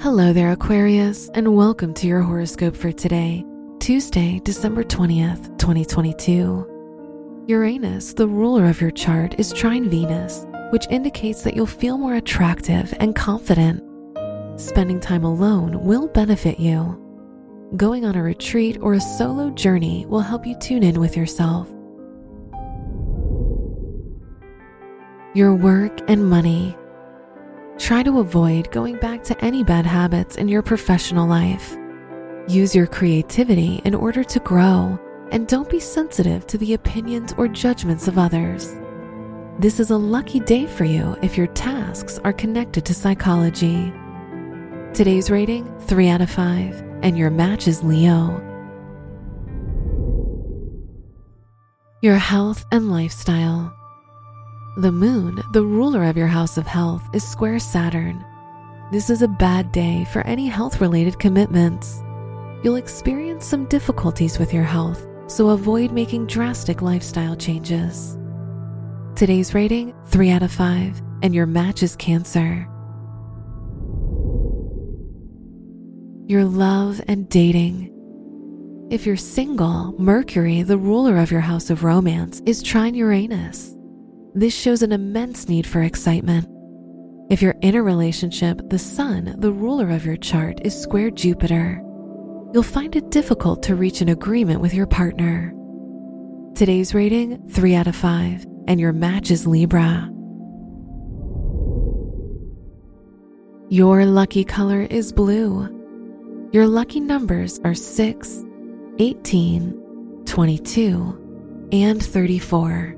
Hello there, Aquarius, and welcome to your horoscope for today, Tuesday, December 20th, 2022. Uranus, the ruler of your chart, is trine Venus, which indicates that you'll feel more attractive and confident. Spending time alone will benefit you. Going on a retreat or a solo journey will help you tune in with yourself. Your work and money. Try to avoid going back to any bad habits in your professional life. Use your creativity in order to grow, and don't be sensitive to the opinions or judgments of others. This is a lucky day for you if your tasks are connected to psychology. Today's rating 3 out of 5, and your match is Leo. Your health and lifestyle. The moon, the ruler of your house of health, is square Saturn. This is a bad day for any health related commitments. You'll experience some difficulties with your health, so avoid making drastic lifestyle changes. Today's rating 3 out of 5, and your match is Cancer. Your love and dating. If you're single, Mercury, the ruler of your house of romance, is trine Uranus. This shows an immense need for excitement. If you're in a relationship, the Sun, the ruler of your chart, is square Jupiter. You'll find it difficult to reach an agreement with your partner. Today's rating 3 out of 5, and your match is Libra. Your lucky color is blue. Your lucky numbers are 6, 18, 22, and 34.